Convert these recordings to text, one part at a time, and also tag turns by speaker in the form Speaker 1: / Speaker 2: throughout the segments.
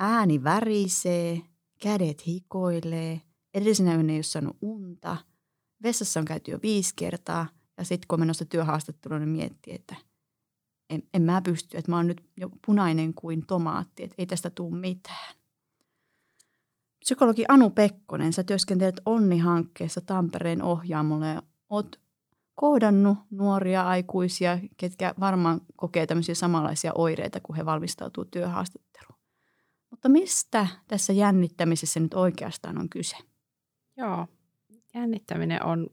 Speaker 1: ääni värisee, kädet hikoilee, edellisenä yönä ei ole saanut unta, vessassa on käyty jo viisi kertaa ja sitten kun on menossa työhaastatteluun, niin miettii, että en, en mä pysty, että mä oon nyt jo punainen kuin tomaatti, että ei tästä tule mitään. Psykologi Anu Pekkonen, sä työskentelet Onni-hankkeessa Tampereen ohjaamolla ja oot kohdannut nuoria aikuisia, ketkä varmaan kokee tämmöisiä samanlaisia oireita, kun he valmistautuu työhaastatteluun. Mutta mistä tässä jännittämisessä nyt oikeastaan on kyse?
Speaker 2: Joo, jännittäminen on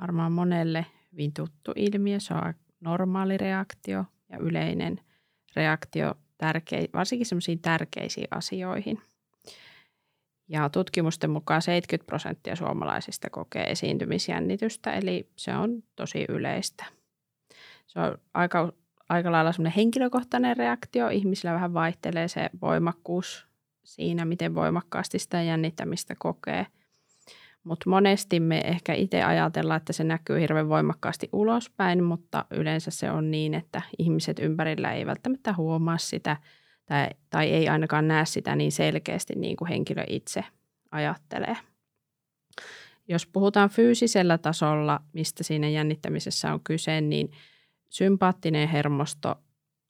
Speaker 2: varmaan monelle hyvin tuttu ilmiö. Se on normaali reaktio ja yleinen reaktio tärkeä, varsinkin semmoisiin tärkeisiin asioihin. Ja tutkimusten mukaan 70 prosenttia suomalaisista kokee esiintymisjännitystä, eli se on tosi yleistä. Se on aika, aika lailla semmoinen henkilökohtainen reaktio. Ihmisillä vähän vaihtelee se voimakkuus siinä, miten voimakkaasti sitä jännittämistä kokee. Mutta monesti me ehkä itse ajatellaan, että se näkyy hirveän voimakkaasti ulospäin, mutta yleensä se on niin, että ihmiset ympärillä ei välttämättä huomaa sitä – tai, tai ei ainakaan näe sitä niin selkeästi niin kuin henkilö itse ajattelee. Jos puhutaan fyysisellä tasolla, mistä siinä jännittämisessä on kyse, niin sympaattinen hermosto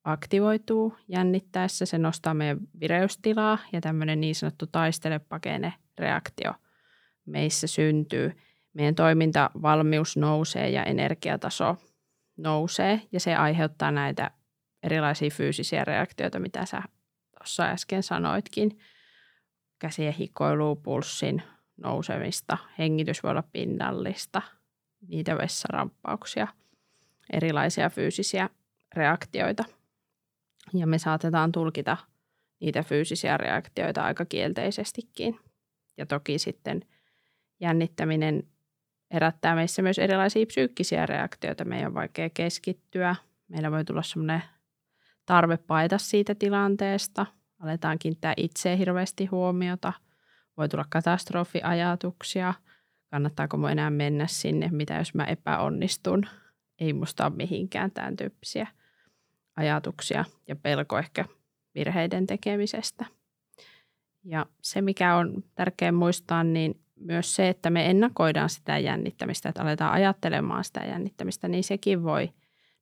Speaker 2: aktivoituu jännittäessä. Se nostaa meidän vireystilaa ja tämmöinen niin sanottu taistelepakene reaktio meissä syntyy. Meidän toimintavalmius nousee ja energiataso nousee ja se aiheuttaa näitä erilaisia fyysisiä reaktioita, mitä sä tuossa äsken sanoitkin. Käsien hikoilua, pulssin nousemista, hengitys voi olla pinnallista, niitä vessaramppauksia, erilaisia fyysisiä reaktioita. Ja me saatetaan tulkita niitä fyysisiä reaktioita aika kielteisestikin. Ja toki sitten jännittäminen herättää meissä myös erilaisia psyykkisiä reaktioita. Meidän on vaikea keskittyä. Meillä voi tulla semmoinen tarve paeta siitä tilanteesta. Aletaan kiinnittää itse hirveästi huomiota. Voi tulla katastrofiajatuksia. Kannattaako mun enää mennä sinne? Mitä jos mä epäonnistun? Ei musta ole mihinkään tämän tyyppisiä ajatuksia ja pelko ehkä virheiden tekemisestä. Ja se, mikä on tärkeää muistaa, niin myös se, että me ennakoidaan sitä jännittämistä, että aletaan ajattelemaan sitä jännittämistä, niin sekin voi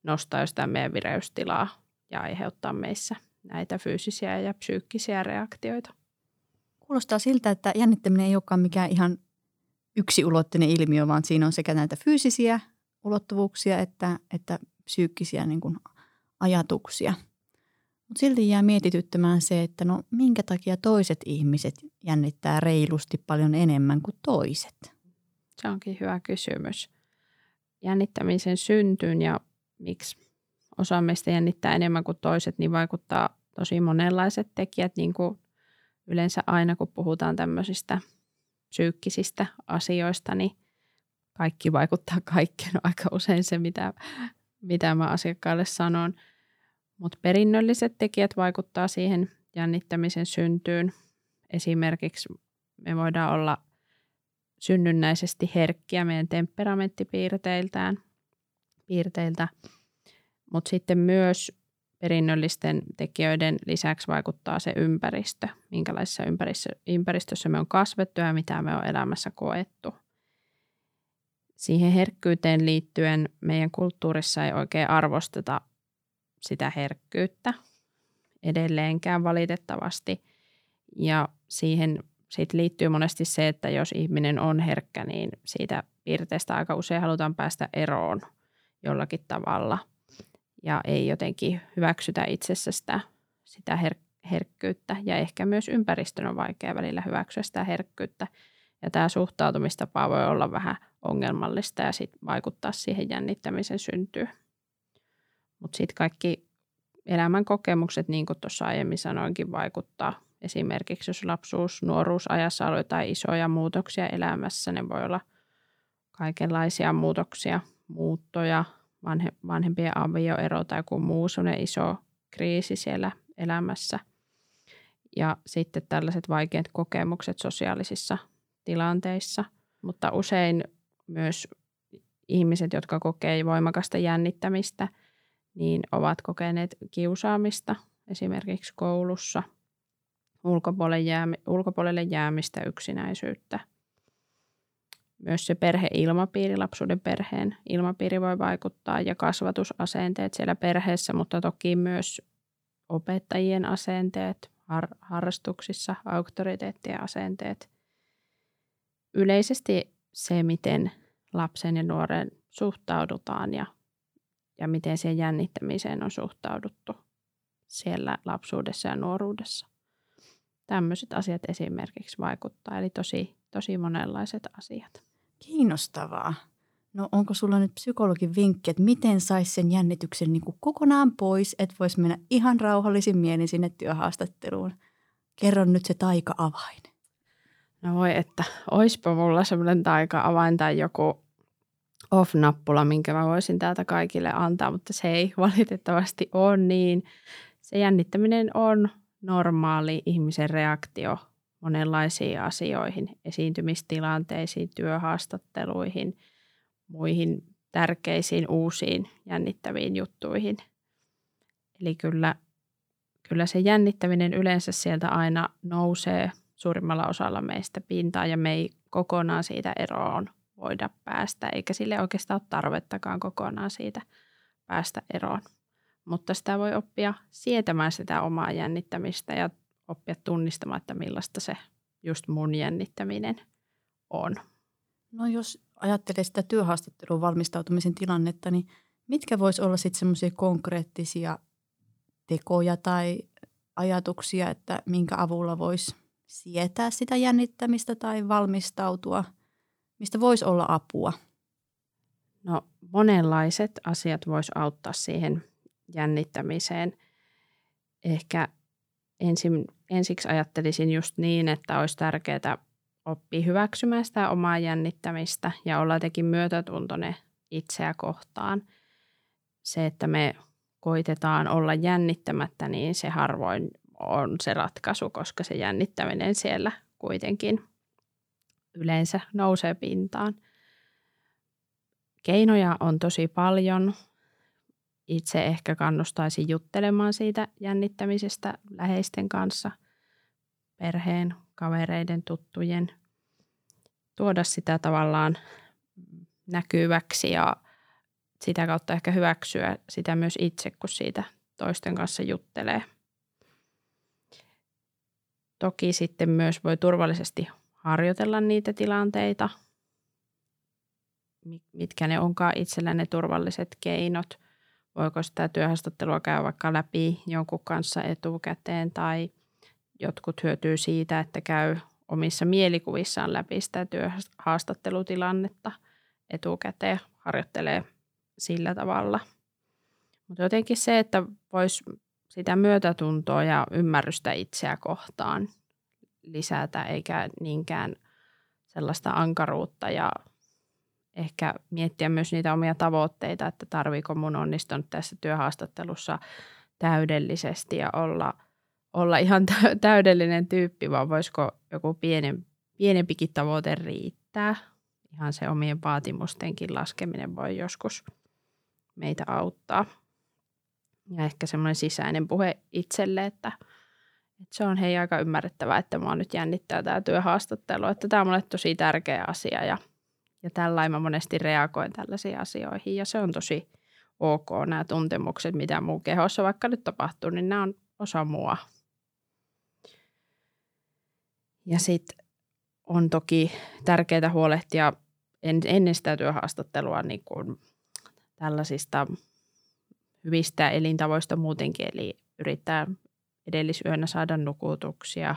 Speaker 2: nostaa jostain meidän vireystilaa ja aiheuttaa meissä näitä fyysisiä ja psyykkisiä reaktioita.
Speaker 1: Kuulostaa siltä, että jännittäminen ei olekaan mikään ihan yksiulotteinen ilmiö, vaan siinä on sekä näitä fyysisiä ulottuvuuksia että, että psyykkisiä niin kuin ajatuksia. Mutta silti jää mietityttämään se, että no minkä takia toiset ihmiset jännittää reilusti paljon enemmän kuin toiset?
Speaker 2: Se onkin hyvä kysymys. Jännittämisen syntyyn ja miksi osa meistä jännittää enemmän kuin toiset, niin vaikuttaa tosi monenlaiset tekijät, niin kuin yleensä aina kun puhutaan tämmöisistä psyykkisistä asioista, niin kaikki vaikuttaa kaikkeen aika usein se, mitä, mitä mä asiakkaalle sanon. Mutta perinnölliset tekijät vaikuttaa siihen jännittämisen syntyyn. Esimerkiksi me voidaan olla synnynnäisesti herkkiä meidän temperamenttipiirteiltään, piirteiltä, mutta sitten myös perinnöllisten tekijöiden lisäksi vaikuttaa se ympäristö, minkälaisessa ympäristössä me on kasvettu ja mitä me on elämässä koettu. Siihen herkkyyteen liittyen meidän kulttuurissa ei oikein arvosteta sitä herkkyyttä edelleenkään valitettavasti. Ja siihen siitä liittyy monesti se, että jos ihminen on herkkä, niin siitä piirteestä aika usein halutaan päästä eroon jollakin tavalla – ja ei jotenkin hyväksytä itsessä sitä, sitä her- herkkyyttä. Ja ehkä myös ympäristön on vaikea välillä hyväksyä sitä herkkyyttä. Ja tämä suhtautumistapa voi olla vähän ongelmallista ja sit vaikuttaa siihen jännittämisen syntyyn. Mutta sitten kaikki elämän kokemukset, niin kuin tuossa aiemmin sanoinkin, vaikuttaa. Esimerkiksi jos lapsuus, nuoruus ajassa on jotain isoja muutoksia elämässä, ne voi olla kaikenlaisia muutoksia, muuttoja, vanhe, vanhempien avioero tai joku muu iso kriisi siellä elämässä. Ja sitten tällaiset vaikeat kokemukset sosiaalisissa tilanteissa. Mutta usein myös ihmiset, jotka kokee voimakasta jännittämistä, niin ovat kokeneet kiusaamista esimerkiksi koulussa. ulkopuolelle, jäämi, ulkopuolelle jäämistä, yksinäisyyttä. Myös se perheilmapiiri, lapsuuden perheen ilmapiiri voi vaikuttaa ja kasvatusasenteet siellä perheessä, mutta toki myös opettajien asenteet har- harrastuksissa, auktoriteettien asenteet. Yleisesti se, miten lapsen ja nuoren suhtaudutaan ja, ja miten siihen jännittämiseen on suhtauduttu siellä lapsuudessa ja nuoruudessa. Tämmöiset asiat esimerkiksi vaikuttaa, eli tosi, tosi monenlaiset asiat.
Speaker 1: Kiinnostavaa. No onko sulla nyt psykologin vinkki, että miten saisi sen jännityksen niin kuin kokonaan pois, että voisi mennä ihan rauhallisin mielin sinne työhaastatteluun? Kerro nyt se taika-avain.
Speaker 2: No voi, että oispa mulla semmoinen taika-avain tai joku off-nappula, minkä mä voisin täältä kaikille antaa, mutta se ei valitettavasti ole niin. Se jännittäminen on normaali ihmisen reaktio monenlaisiin asioihin, esiintymistilanteisiin, työhaastatteluihin, muihin tärkeisiin uusiin jännittäviin juttuihin. Eli kyllä, kyllä se jännittäminen yleensä sieltä aina nousee suurimmalla osalla meistä pintaan ja me ei kokonaan siitä eroon voida päästä, eikä sille oikeastaan ole tarvettakaan kokonaan siitä päästä eroon. Mutta sitä voi oppia sietämään sitä omaa jännittämistä ja oppia tunnistamaan, että millaista se just mun jännittäminen on.
Speaker 1: No jos ajattelee sitä työhaastatteluun valmistautumisen tilannetta, niin mitkä vois olla sitten semmoisia konkreettisia tekoja tai ajatuksia, että minkä avulla voisi sietää sitä jännittämistä tai valmistautua, mistä voisi olla apua?
Speaker 2: No monenlaiset asiat vois auttaa siihen jännittämiseen. Ehkä ensin, ensiksi ajattelisin just niin, että olisi tärkeää oppia hyväksymään sitä omaa jännittämistä ja olla jotenkin myötätuntoinen itseä kohtaan. Se, että me koitetaan olla jännittämättä, niin se harvoin on se ratkaisu, koska se jännittäminen siellä kuitenkin yleensä nousee pintaan. Keinoja on tosi paljon itse ehkä kannustaisin juttelemaan siitä jännittämisestä läheisten kanssa, perheen, kavereiden, tuttujen. Tuoda sitä tavallaan näkyväksi ja sitä kautta ehkä hyväksyä sitä myös itse, kun siitä toisten kanssa juttelee. Toki sitten myös voi turvallisesti harjoitella niitä tilanteita, mitkä ne onkaan itsellä ne turvalliset keinot – voiko sitä työhaastattelua käydä vaikka läpi jonkun kanssa etukäteen tai jotkut hyötyy siitä, että käy omissa mielikuvissaan läpi sitä työhaastattelutilannetta etukäteen, harjoittelee sillä tavalla. Mutta jotenkin se, että voisi sitä myötätuntoa ja ymmärrystä itseä kohtaan lisätä, eikä niinkään sellaista ankaruutta ja ehkä miettiä myös niitä omia tavoitteita, että tarviiko mun onnistunut tässä työhaastattelussa täydellisesti ja olla, olla ihan täydellinen tyyppi, vaan voisiko joku pienen, pienempikin tavoite riittää. Ihan se omien vaatimustenkin laskeminen voi joskus meitä auttaa. Ja ehkä semmoinen sisäinen puhe itselle, että, että se on hei aika ymmärrettävää, että mua nyt jännittää tämä työhaastattelu, että tämä on mulle tosi tärkeä asia ja ja tällä mä monesti reagoin tällaisiin asioihin ja se on tosi ok nämä tuntemukset, mitä mun kehossa vaikka nyt tapahtuu, niin nämä on osa mua. Ja sitten on toki tärkeää huolehtia ennen sitä työhaastattelua niin kuin tällaisista hyvistä elintavoista muutenkin, eli yrittää edellisyönä saada nukutuksia,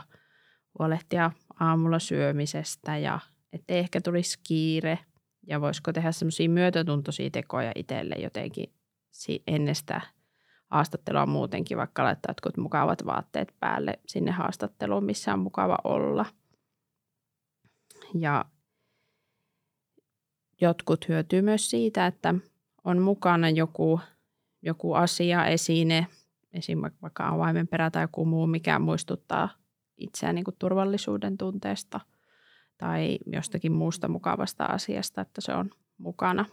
Speaker 2: huolehtia aamulla syömisestä ja että ehkä tulisi kiire ja voisiko tehdä semmoisia myötätuntoisia tekoja itselle jotenkin ennen sitä haastattelua muutenkin, vaikka laittaa jotkut mukavat vaatteet päälle sinne haastatteluun, missä on mukava olla. Ja jotkut hyötyy myös siitä, että on mukana joku, joku asia, esine, esimerkiksi vaikka avaimenperä tai joku muu, mikä muistuttaa itseään niin turvallisuuden tunteesta – tai jostakin muusta mukavasta asiasta, että se on mukana.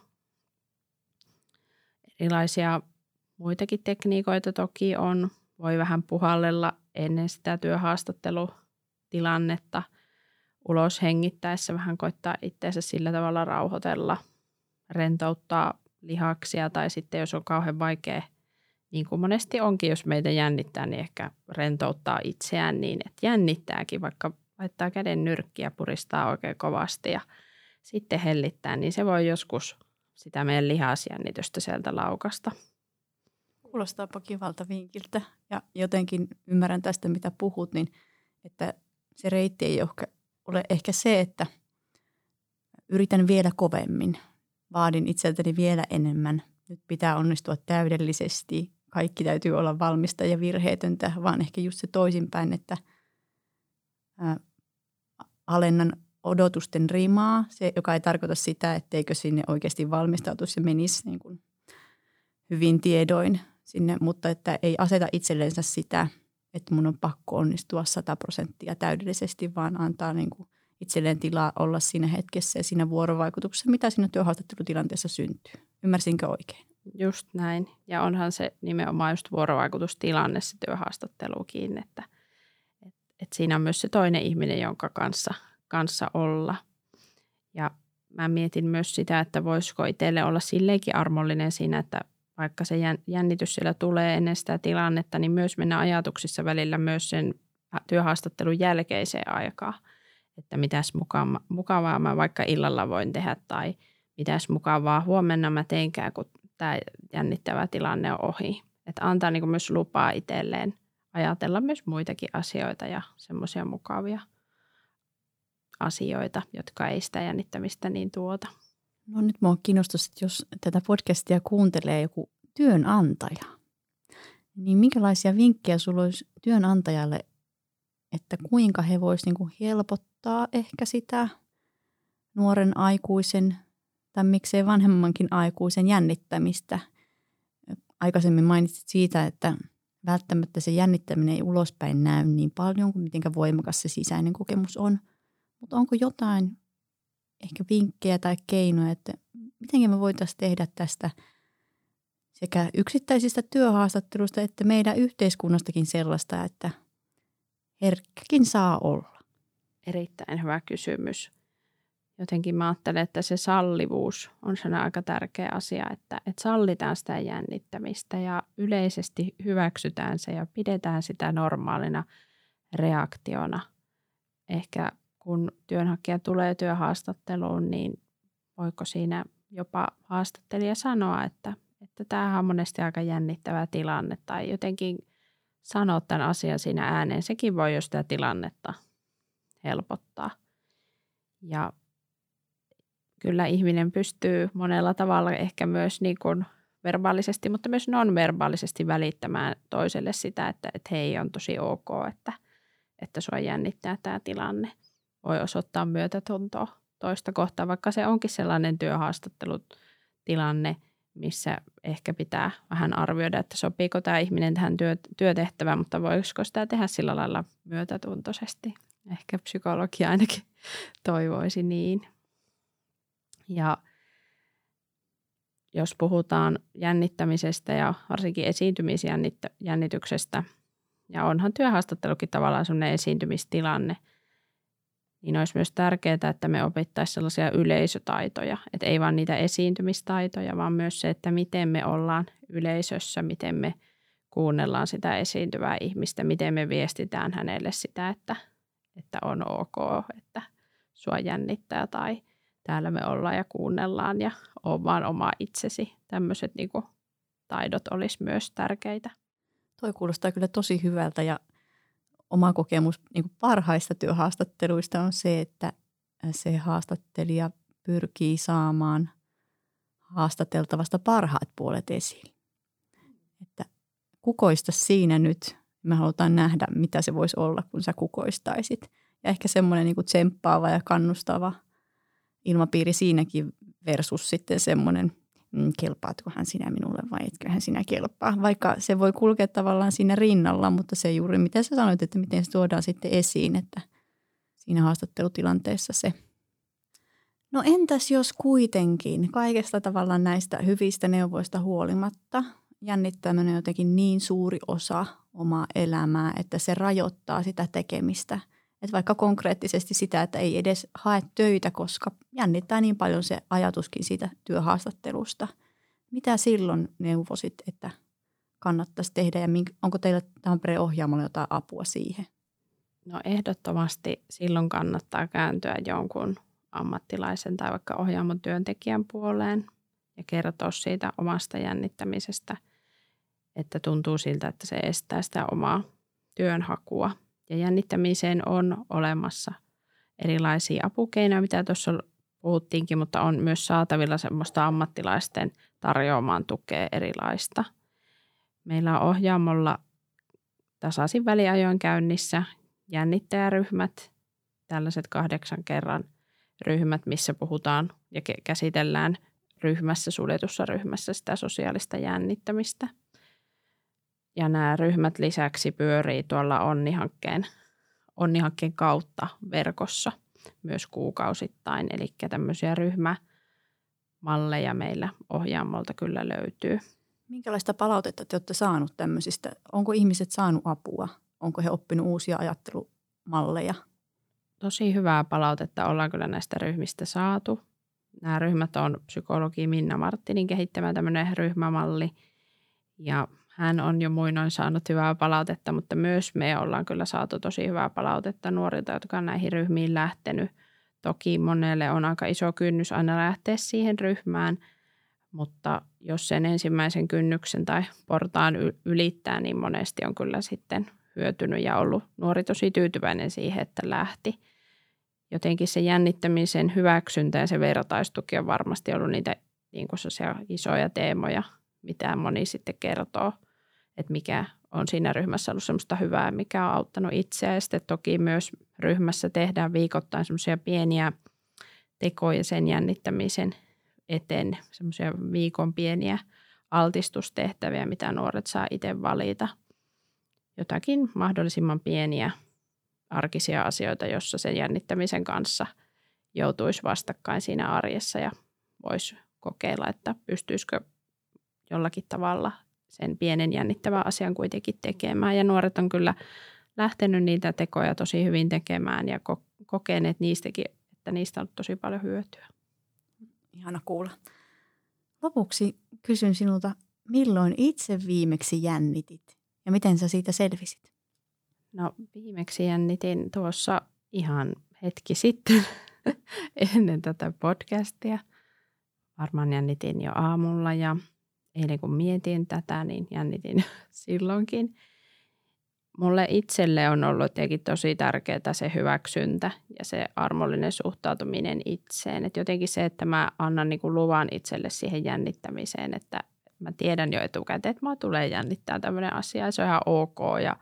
Speaker 2: Erilaisia muitakin tekniikoita toki on. voi vähän puhallella ennen sitä työhaastattelutilannetta ulos hengittäessä vähän koittaa itseensä sillä tavalla rauhoitella, rentouttaa lihaksia tai sitten jos on kauhean vaikea, niin kuin monesti onkin, jos meitä jännittää, niin ehkä rentouttaa itseään niin, että jännittääkin, vaikka laittaa käden nyrkkiä, puristaa oikein kovasti ja sitten hellittää, niin se voi joskus sitä meidän lihasjännitystä sieltä laukasta.
Speaker 1: Kuulostaapa kivalta vinkiltä ja jotenkin ymmärrän tästä, mitä puhut, niin että se reitti ei ole ehkä se, että yritän vielä kovemmin, vaadin itseltäni vielä enemmän, nyt pitää onnistua täydellisesti, kaikki täytyy olla valmista ja virheetöntä, vaan ehkä just se toisinpäin, että alennan odotusten rimaa, se, joka ei tarkoita sitä, etteikö sinne oikeasti valmistautuisi ja menisi niin kuin hyvin tiedoin sinne, mutta että ei aseta itsellensä sitä, että mun on pakko onnistua 100 prosenttia täydellisesti, vaan antaa niin kuin itselleen tilaa olla siinä hetkessä ja siinä vuorovaikutuksessa, mitä siinä työhaastattelutilanteessa syntyy. Ymmärsinkö oikein?
Speaker 2: Just näin. Ja onhan se nimenomaan just vuorovaikutustilanne se työhaastattelukin, että, että, että siinä on myös se toinen ihminen, jonka kanssa, kanssa olla. Ja mä mietin myös sitä, että voisiko itselle olla silleenkin armollinen siinä, että vaikka se jännitys siellä tulee ennen sitä tilannetta, niin myös mennä ajatuksissa välillä myös sen työhaastattelun jälkeiseen aikaan. Että mitäs mukavaa mä vaikka illalla voin tehdä tai mitäs mukavaa huomenna mä teinkään, kun tämä jännittävä tilanne on ohi. Että antaa niin myös lupaa itselleen ajatella myös muitakin asioita ja semmoisia mukavia asioita, jotka ei sitä jännittämistä niin tuota.
Speaker 1: No nyt mua kiinnostaisi, että jos tätä podcastia kuuntelee joku työnantaja, niin minkälaisia vinkkejä sulla olisi työnantajalle, että kuinka he voisivat niin helpottaa ehkä sitä nuoren aikuisen tai miksei vanhemmankin aikuisen jännittämistä. Aikaisemmin mainitsit siitä, että välttämättä se jännittäminen ei ulospäin näy niin paljon kuin miten voimakas se sisäinen kokemus on. Mutta onko jotain ehkä vinkkejä tai keinoja, että miten me voitaisiin tehdä tästä sekä yksittäisistä työhaastattelusta että meidän yhteiskunnastakin sellaista, että herkkäkin saa olla?
Speaker 2: Erittäin hyvä kysymys. Jotenkin mä ajattelen, että se sallivuus on se aika tärkeä asia, että, että sallitaan sitä jännittämistä ja yleisesti hyväksytään se ja pidetään sitä normaalina reaktiona. Ehkä kun työnhakija tulee työhaastatteluun, niin voiko siinä jopa haastattelija sanoa, että, että tämähän on monesti aika jännittävä tilanne tai jotenkin sanoa tämän asian siinä ääneen. Sekin voi jo sitä tilannetta helpottaa. Ja kyllä ihminen pystyy monella tavalla ehkä myös niin kuin verbaalisesti, mutta myös non-verbaalisesti välittämään toiselle sitä, että, että hei on tosi ok, että, että sua jännittää tämä tilanne – voi osoittaa myötätuntoa toista kohtaa, vaikka se onkin sellainen työhaastattelutilanne, missä ehkä pitää vähän arvioida, että sopiiko tämä ihminen tähän työ, työtehtävään, mutta voisiko sitä tehdä sillä lailla myötätuntoisesti. Ehkä psykologi ainakin toivoisi niin. Ja jos puhutaan jännittämisestä ja varsinkin esiintymisjännityksestä, ja onhan työhaastattelukin tavallaan sellainen esiintymistilanne – niin olisi myös tärkeää, että me opittaisiin sellaisia yleisötaitoja, että ei vain niitä esiintymistaitoja, vaan myös se, että miten me ollaan yleisössä, miten me kuunnellaan sitä esiintyvää ihmistä, miten me viestitään hänelle sitä, että, että on ok, että sua jännittää tai täällä me ollaan ja kuunnellaan ja on vaan oma itsesi. Tämmöiset niin taidot olisi myös tärkeitä.
Speaker 1: Toi kuulostaa kyllä tosi hyvältä ja oma kokemus niin kuin parhaista työhaastatteluista on se, että se haastattelija pyrkii saamaan haastateltavasta parhaat puolet esiin. Että kukoista siinä nyt. Me halutaan nähdä, mitä se voisi olla, kun sä kukoistaisit. Ja ehkä semmoinen niin tsemppaava ja kannustava ilmapiiri siinäkin versus sitten semmoinen Mm, kelpaatkohan sinä minulle vai etköhän sinä kelpaa. Vaikka se voi kulkea tavallaan siinä rinnalla, mutta se juuri mitä sä sanoit, että miten se tuodaan sitten esiin, että siinä haastattelutilanteessa se. No entäs jos kuitenkin kaikesta tavallaan näistä hyvistä neuvoista huolimatta jännittäminen on jotenkin niin suuri osa omaa elämää, että se rajoittaa sitä tekemistä. Että vaikka konkreettisesti sitä, että ei edes hae töitä, koska jännittää niin paljon se ajatuskin siitä työhaastattelusta. Mitä silloin neuvosit, että kannattaisi tehdä ja onko teillä Tampereen ohjaamalla jotain apua siihen?
Speaker 2: No ehdottomasti silloin kannattaa kääntyä jonkun ammattilaisen tai vaikka ohjaamon työntekijän puoleen ja kertoa siitä omasta jännittämisestä, että tuntuu siltä, että se estää sitä omaa työnhakua. Ja jännittämiseen on olemassa erilaisia apukeinoja, mitä tuossa puhuttiinkin, mutta on myös saatavilla semmoista ammattilaisten tarjoamaan tukea erilaista. Meillä on ohjaamolla tasaisin väliajoin käynnissä jännittäjäryhmät, tällaiset kahdeksan kerran ryhmät, missä puhutaan ja käsitellään ryhmässä, suljetussa ryhmässä sitä sosiaalista jännittämistä. Ja nämä ryhmät lisäksi pyörii tuolla Onnihankkeen, Onnihankkeen kautta verkossa myös kuukausittain. Eli tämmöisiä ryhmämalleja meillä ohjaamolta kyllä löytyy.
Speaker 1: Minkälaista palautetta te olette saanut tämmöisistä? Onko ihmiset saanut apua? Onko he oppinut uusia ajattelumalleja?
Speaker 2: Tosi hyvää palautetta ollaan kyllä näistä ryhmistä saatu. Nämä ryhmät on psykologi Minna Marttinin kehittämä tämmöinen ryhmämalli. Ja hän on jo muinoin saanut hyvää palautetta, mutta myös me ollaan kyllä saatu tosi hyvää palautetta nuorilta, jotka on näihin ryhmiin lähtenyt. Toki monelle on aika iso kynnys aina lähteä siihen ryhmään, mutta jos sen ensimmäisen kynnyksen tai portaan ylittää, niin monesti on kyllä sitten hyötynyt ja ollut nuori tosi tyytyväinen siihen, että lähti. Jotenkin se jännittämisen hyväksyntä ja se vertaistuki on varmasti ollut niitä niin kuin isoja teemoja, mitä moni sitten kertoo, että mikä on siinä ryhmässä ollut semmoista hyvää, mikä on auttanut itseä. Ja sitten toki myös ryhmässä tehdään viikoittain semmoisia pieniä tekoja sen jännittämisen eteen, semmoisia viikon pieniä altistustehtäviä, mitä nuoret saa itse valita – jotakin mahdollisimman pieniä arkisia asioita, jossa sen jännittämisen kanssa joutuisi vastakkain siinä arjessa ja voisi kokeilla, että pystyisikö jollakin tavalla sen pienen jännittävän asian kuitenkin tekemään. Ja nuoret on kyllä lähtenyt niitä tekoja tosi hyvin tekemään ja kokeneet niistäkin, että niistä on tosi paljon hyötyä.
Speaker 1: Ihana kuulla. Lopuksi kysyn sinulta, milloin itse viimeksi jännitit? Ja miten sä siitä selvisit?
Speaker 2: No viimeksi jännitin tuossa ihan hetki sitten ennen tätä podcastia. Varmaan jännitin jo aamulla ja eilen kun mietin tätä, niin jännitin silloinkin. Mulle itselle on ollut tietenkin tosi tärkeää se hyväksyntä ja se armollinen suhtautuminen itseen. Et jotenkin se, että mä annan niin kuin luvan itselle siihen jännittämiseen, että mä tiedän jo etukäteen, että mä tulee jännittää tämmöinen asia ja se on ihan ok ja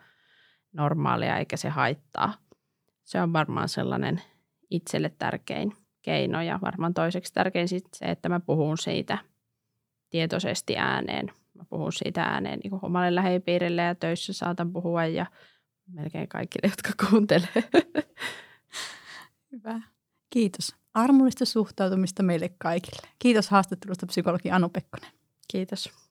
Speaker 2: normaalia eikä se haittaa. Se on varmaan sellainen itselle tärkein keino ja varmaan toiseksi tärkein sit se, että mä puhun siitä tietoisesti ääneen. Mä puhun siitä ääneen niin omalle lähipiirille ja töissä saatan puhua ja melkein kaikille, jotka kuuntelee.
Speaker 1: Hyvä. Kiitos. Armollista suhtautumista meille kaikille. Kiitos haastattelusta psykologi Anu Pekkonen.
Speaker 2: Kiitos.